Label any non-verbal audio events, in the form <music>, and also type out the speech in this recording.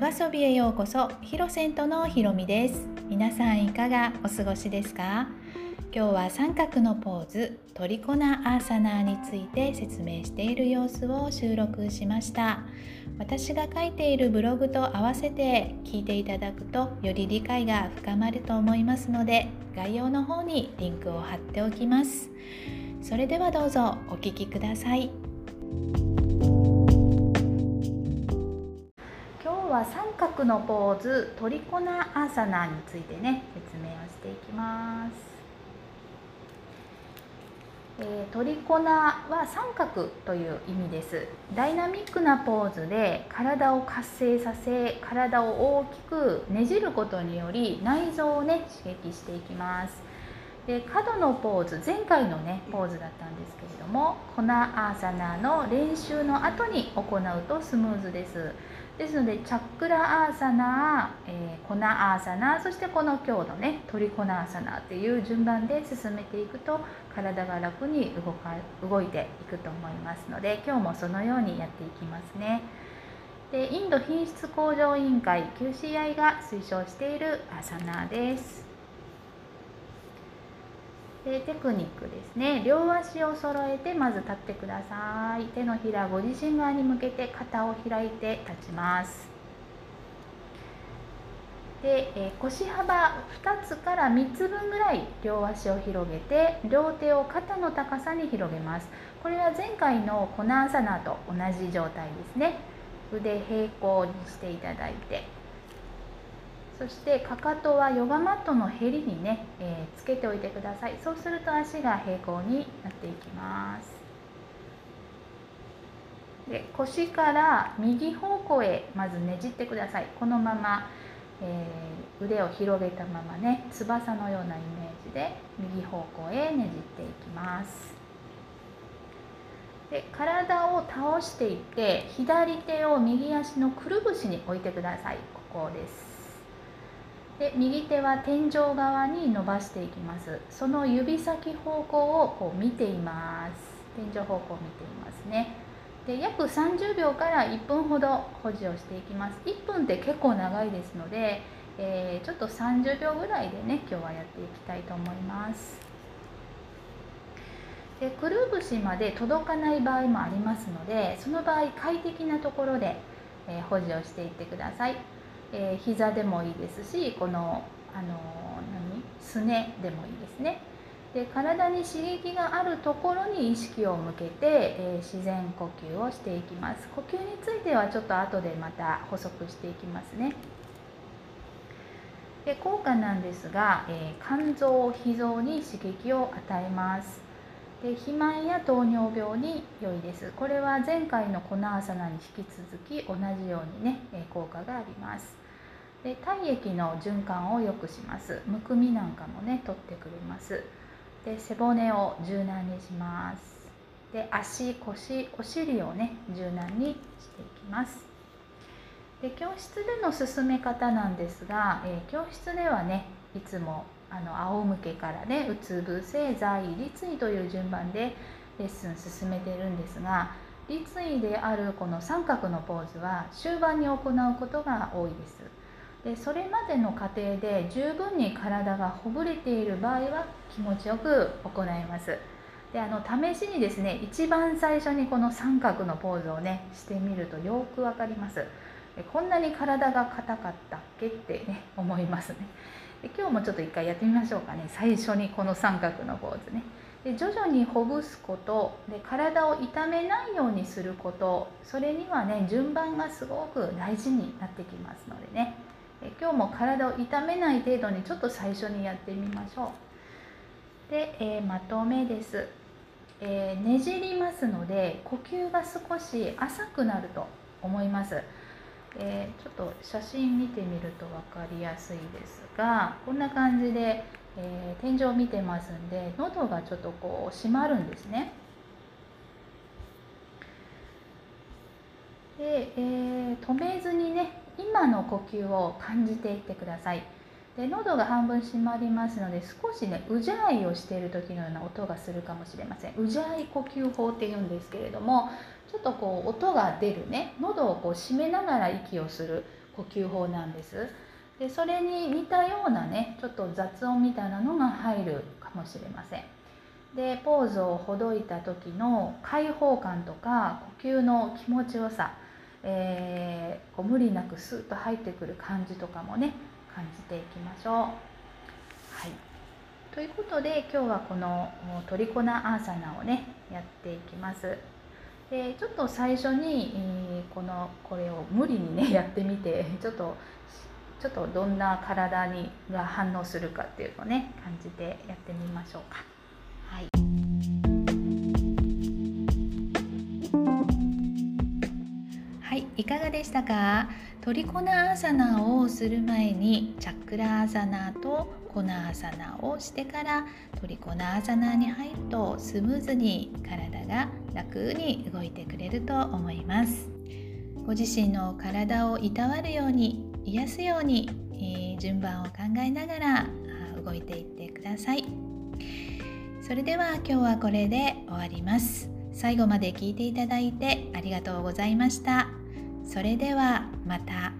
ヨガソビへようこそヒロセントのひろみです。皆さんいかがお過ごしですか？今日は三角のポーズトリコナアーサナーについて説明している様子を収録しました。私が書いているブログと合わせて聞いていただくとより理解が深まると思いますので概要の方にリンクを貼っておきます。それではどうぞお聞きください。は三角のポーズトリコナアーサナについてね説明をしていきます、えー、トリコナは三角という意味です。ダイナミックなポーズで体を活性させ体を大きくねじることにより内臓をね刺激していきます。で角のポーズ前回のねポーズだったんですけれどもコナアーサナの練習の後に行うとスムーズです。ですのでチャックラアーサナー、えー、コナアーサナーそしてこの今日のねトリコナアーサナーっていう順番で進めていくと体が楽に動か動いていくと思いますので今日もそのようにやっていきますね。でインド品質向上委員会 QCI が推奨しているアーサナーです。でテクニックですね。両足を揃えてまず立ってください。手のひらご自身側に向けて肩を開いて立ちます。で、え腰幅2つから3つ分ぐらい両足を広げて両手を肩の高さに広げます。これは前回のコナーサナと同じ状態ですね。腕平行にしていただいて。そしてかかとはヨガマットのへりにね、えー、つけておいてください。そうすると足が平行になっていきます。で腰から右方向へまずねじってください。このまま、えー、腕を広げたままね翼のようなイメージで右方向へねじっていきます。で体を倒していって左手を右足のくるぶしに置いてください。ここです。で右手は天井側に伸ばしていきます。その指先方向をこう見ています。天井方向を見ていますね。で約30秒から1分ほど保持をしていきます。1分って結構長いですので、えー、ちょっと30秒ぐらいでね今日はやっていきたいと思います。でくるぶしまで届かない場合もありますのでその場合快適なところで、えー、保持をしていってください。えー、膝でもいいですしこのあの何？すねでもいいですね。で体に刺激があるところに意識を向けて、えー、自然呼吸をしていきます。呼吸についてはちょっと後でまた補足していきますね。で効果なんですが、えー、肝臓脾臓に刺激を与えます。で肥満や糖尿病に良いです。これは前回の粉アサナに引き続き同じようにね効果があります。で体液の循環を良くします。むくみなんかもね取ってくれます。で背骨を柔軟にします。で足腰お尻をね柔軟にしていきます。で教室での進め方なんですが、えー、教室ではねいつもあの仰向けからねうつ伏せ在位立位という順番でレッスン進めてるんですが立位であるこの三角のポーズは終盤に行うことが多いです。でそれまでの過程で十分に体がほぐれている場合は気持ちよく行います。であの試しにですね一番最初にこの三角のポーズをねしてみるとよく分かります。こんなに体が硬かったっけってね思いますね。で今日もちょっと一回やってみましょうかね。最初にこの三角のポーズね。で徐々にほぐすことで体を痛めないようにすることそれにはね順番がすごく大事になってきますのでね。え今日も体を痛めない程度にちょっと最初にやってみましょう。で、えー、まとめです、えー、ねじりますので呼吸が少し浅くなると思います、えー、ちょっと写真見てみると分かりやすいですがこんな感じで、え天井を見てますんで喉がちょっとこう閉まるんですね。で、え止めずにね今の呼吸を感じていってください。で喉が半分閉まりますので少しねうじゃいをしている時のような音がするかもしれません。うじゃい呼吸法っていうんですけれどもちょっとこう音が出るね喉をこう締めながら息をする呼吸法なんです。でそれに似たようなねちょっと雑音みたいなのが入るかもしれません。でポーズをほどいた時の開放感とか呼吸の気持ちよさ、えー、こう無理なくスッと入ってくる感じとかもね感じていきましょう。はいということで今日はこのトリコナアーサナをねやっていきます。でちょっと最初に、えー、このこれを無理にね <laughs> やってみてちょっとちょっとどんな体にが反応するかっていうのをね感じてやってみましょうか。はいはい、いかがでしたか？トリコナアーサナをする前にチャクラアーサナとコナアーサナをしてからトリコナアーサナに入るとスムーズに体が楽に動いてくれると思います。ご自身の体をいたわるように癒すように、えー、順番を考えながら動いていってください。それでは今日はこれで終わります。最後まで聞いていただいてありがとうございました。それではまた。